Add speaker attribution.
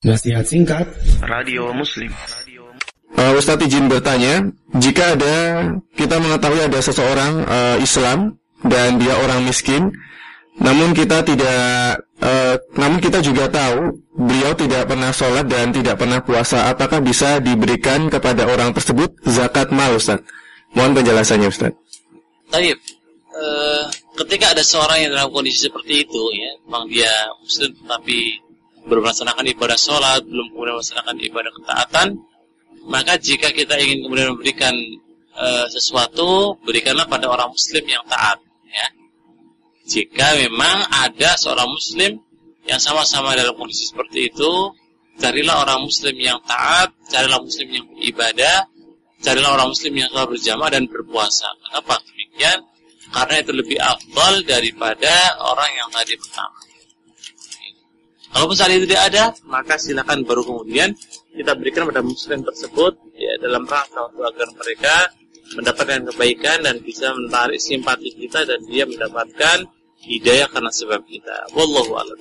Speaker 1: Nasihat singkat
Speaker 2: Radio Muslim
Speaker 3: Uh, Ustadz izin bertanya, jika ada kita mengetahui ada seseorang uh, Islam dan dia orang miskin, namun kita tidak, uh, namun kita juga tahu beliau tidak pernah sholat dan tidak pernah puasa, apakah bisa diberikan kepada orang tersebut zakat mal Ustadz? Mohon penjelasannya Ustadz.
Speaker 4: Taib, uh, ketika ada seorang yang dalam kondisi seperti itu, ya, memang dia Muslim tapi belum melaksanakan ibadah sholat, belum kemudian melaksanakan ibadah ketaatan, maka jika kita ingin kemudian memberikan e, sesuatu, berikanlah pada orang muslim yang taat, ya. Jika memang ada seorang muslim yang sama-sama dalam kondisi seperti itu, carilah orang muslim yang taat, carilah muslim yang beribadah, carilah orang muslim yang selalu berjamaah dan berpuasa. Kenapa demikian? Karena itu lebih afdal daripada orang yang tadi pertama. Kalaupun saat itu tidak ada, maka silakan baru kemudian kita berikan pada muslim tersebut ya dalam rangka untuk agar mereka mendapatkan kebaikan dan bisa menarik simpati kita dan dia mendapatkan hidayah karena sebab kita. Wallahu a'lam